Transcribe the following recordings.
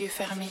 yeux fermés.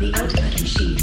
The output machine.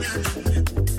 Nada.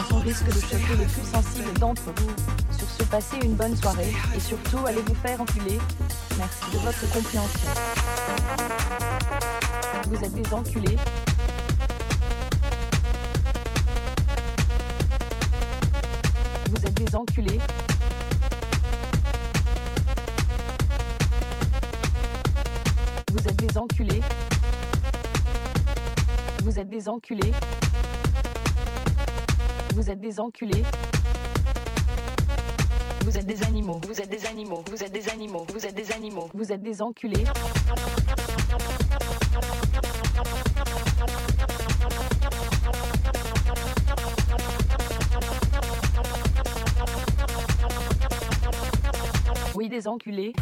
Chanson risque de choquer les plus sensibles d'entre vous. Sur ce, passez une bonne soirée et surtout allez vous faire enculer. Merci de votre compréhension. Vous êtes des enculés. Vous êtes des enculés. Vous êtes des enculés. Vous êtes des enculés. Vous êtes des enculés. Vous êtes des animaux, vous êtes des animaux, vous êtes des animaux, vous êtes des animaux, vous êtes des enculés. Oui, des enculés.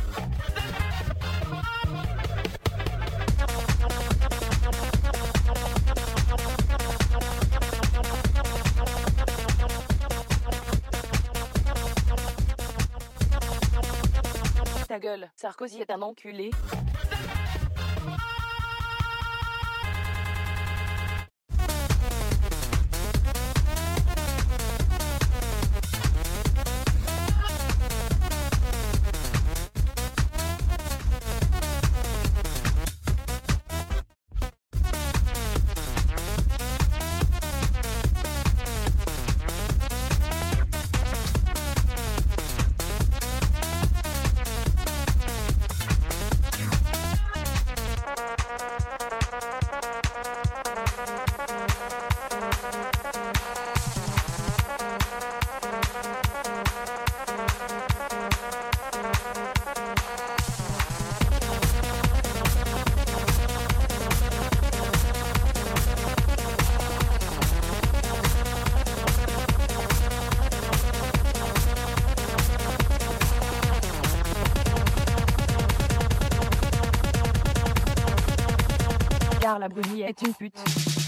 Sarkozy est un enculé. Est une pute.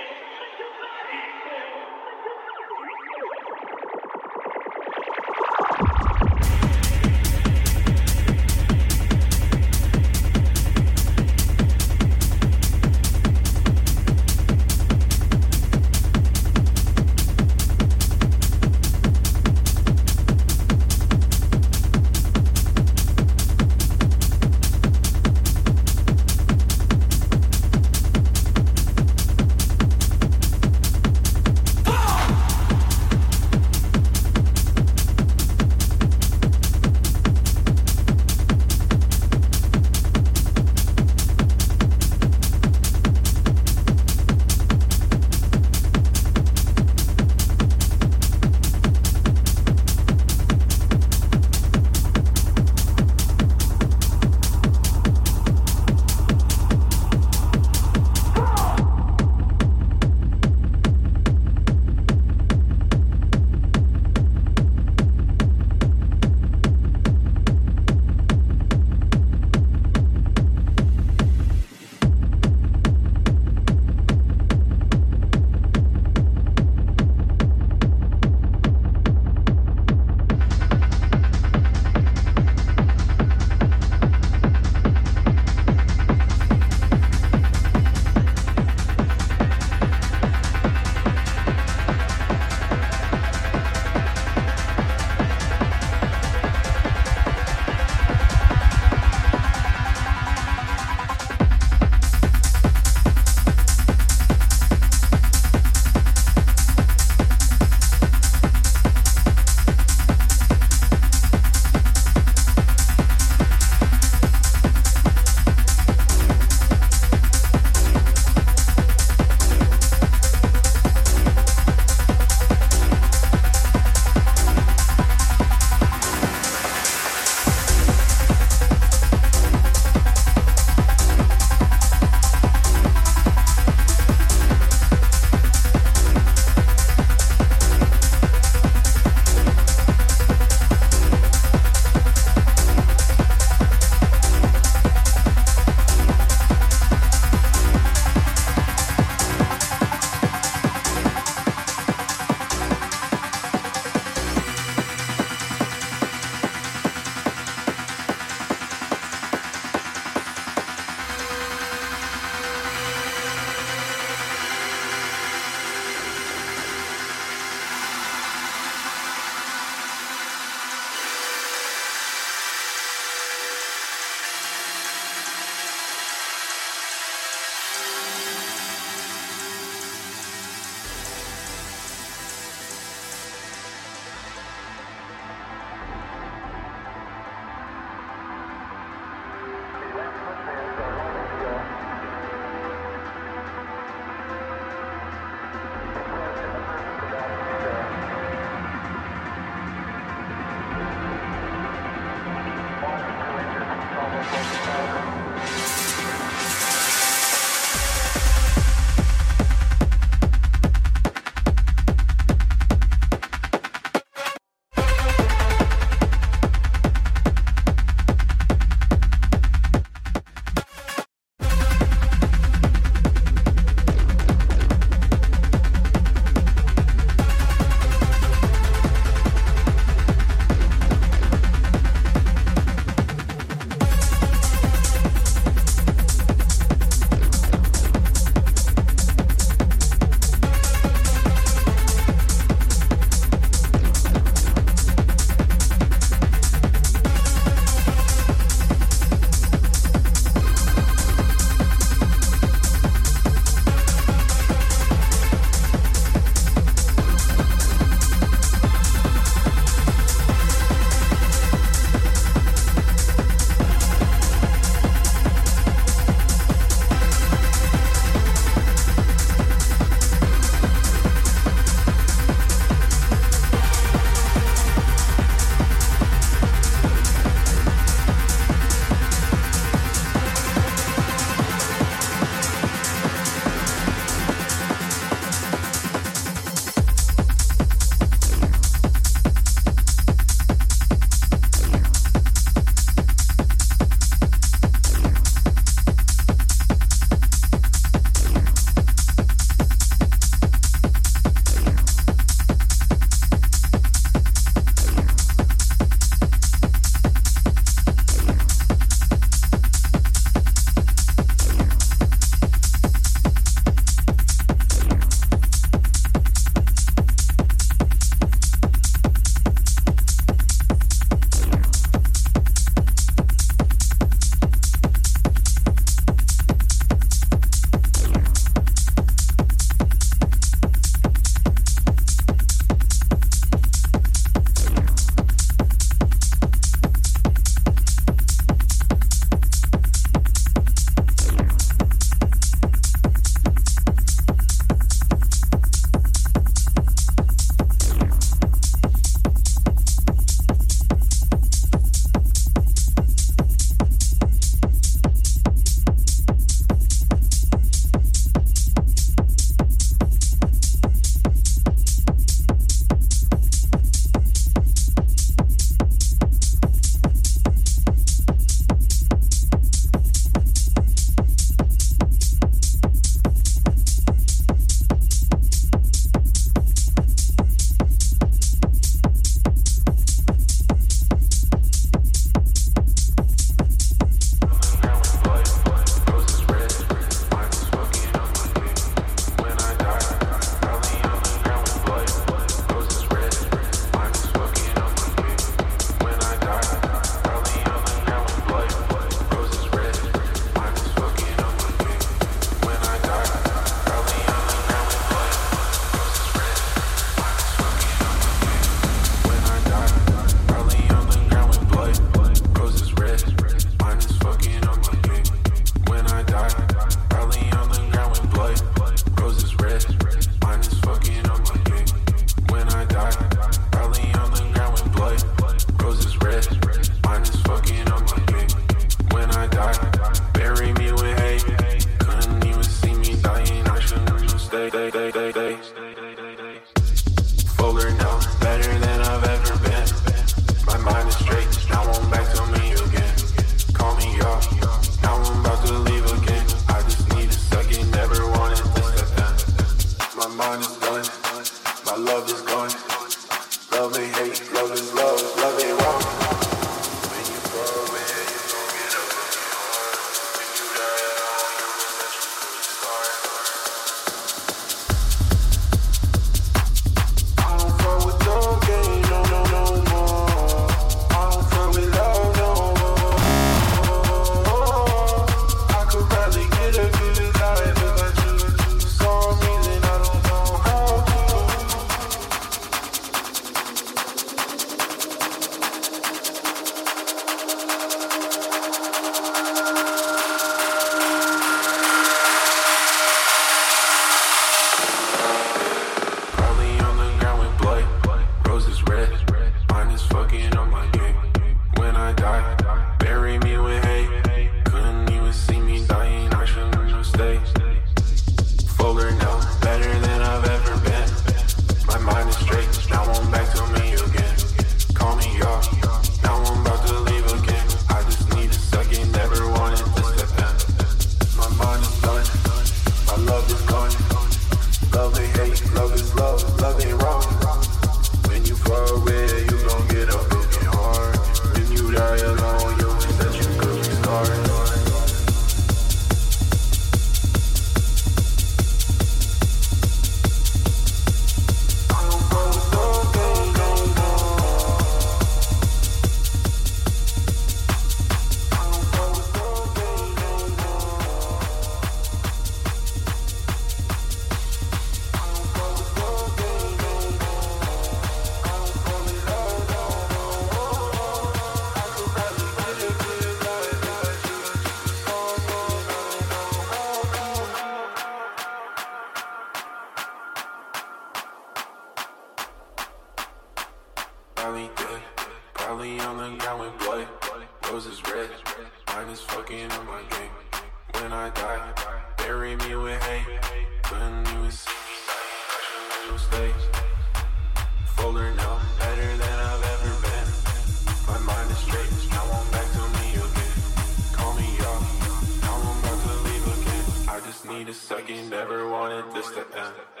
just need a second, never wanted this to end.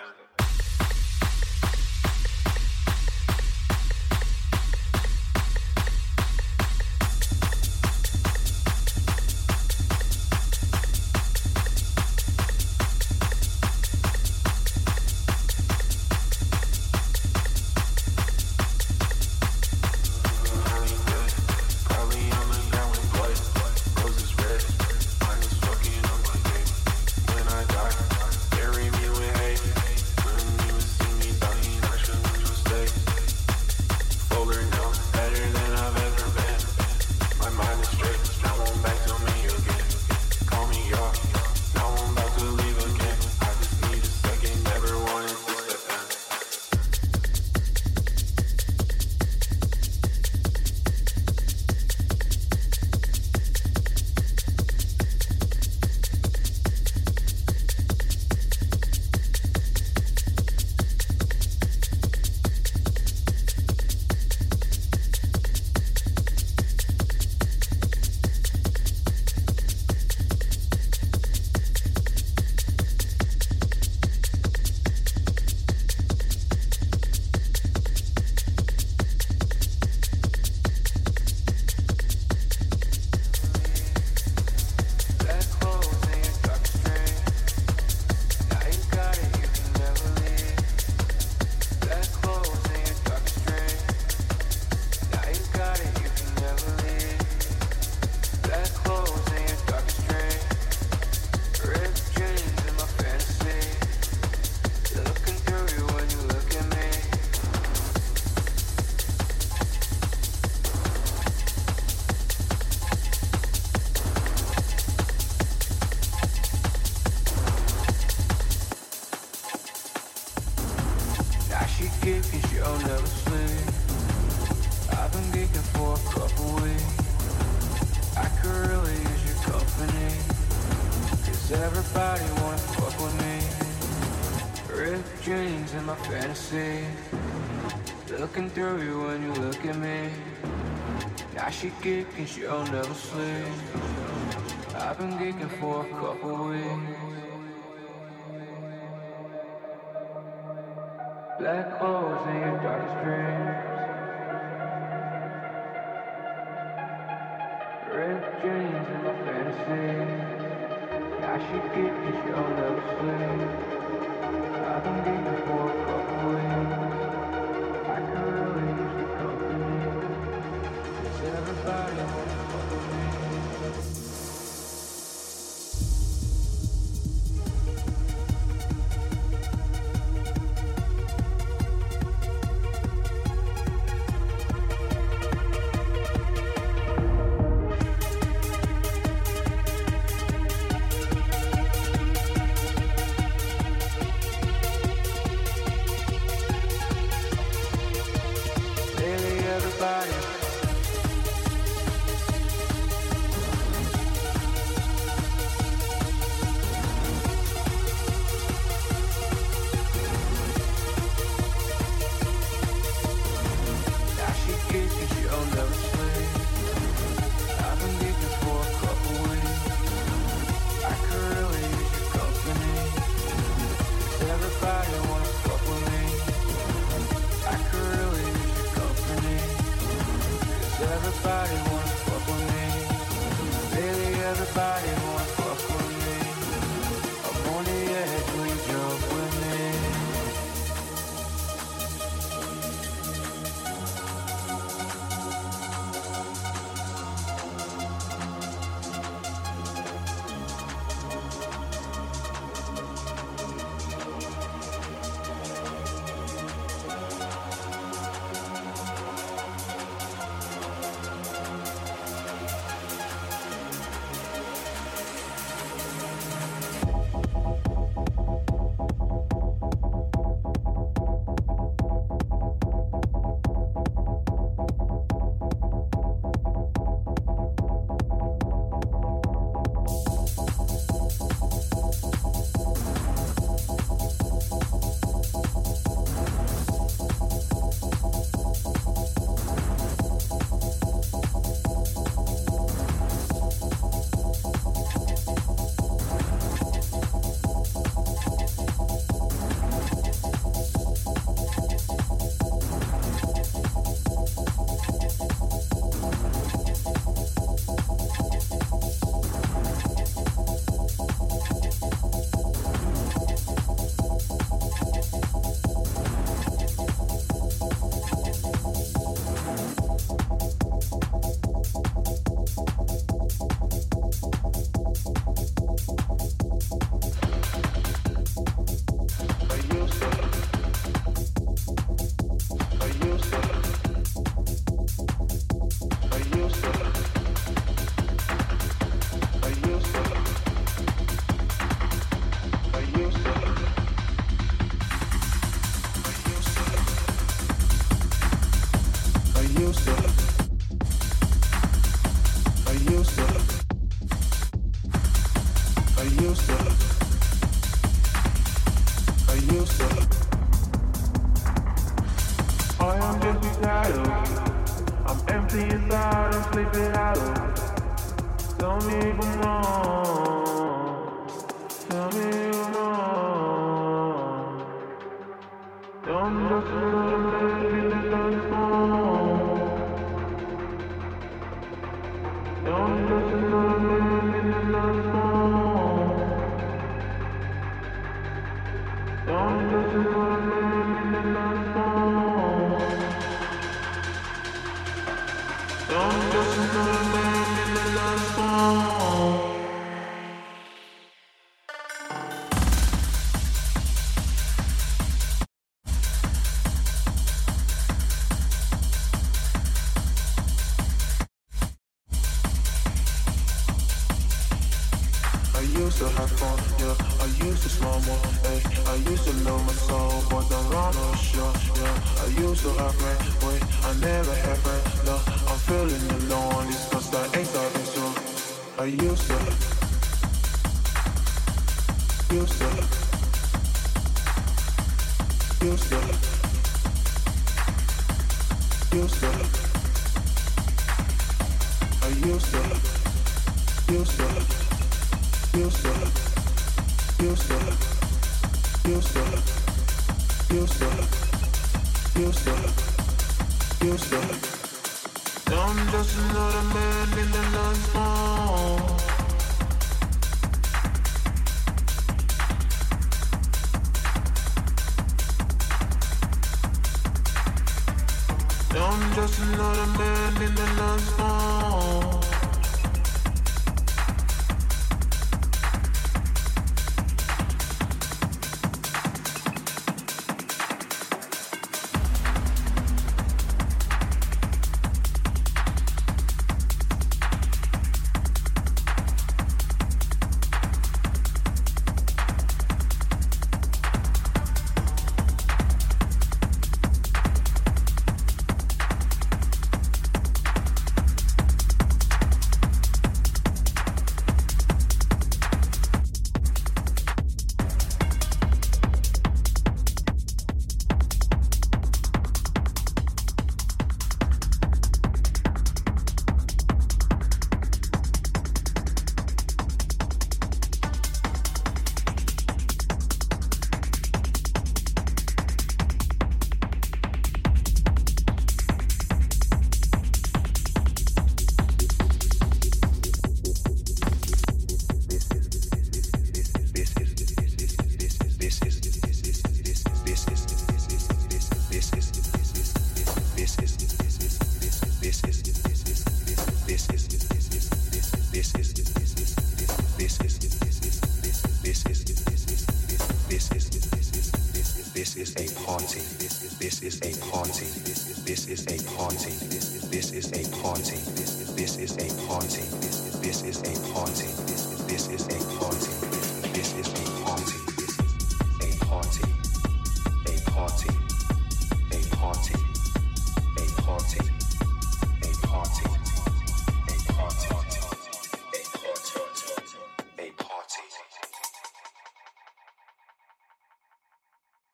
She geeking, she'll never sleep. I've been geeking for a couple weeks. Black holes in your darkest dreams. Red dreams in my fantasy. I should get.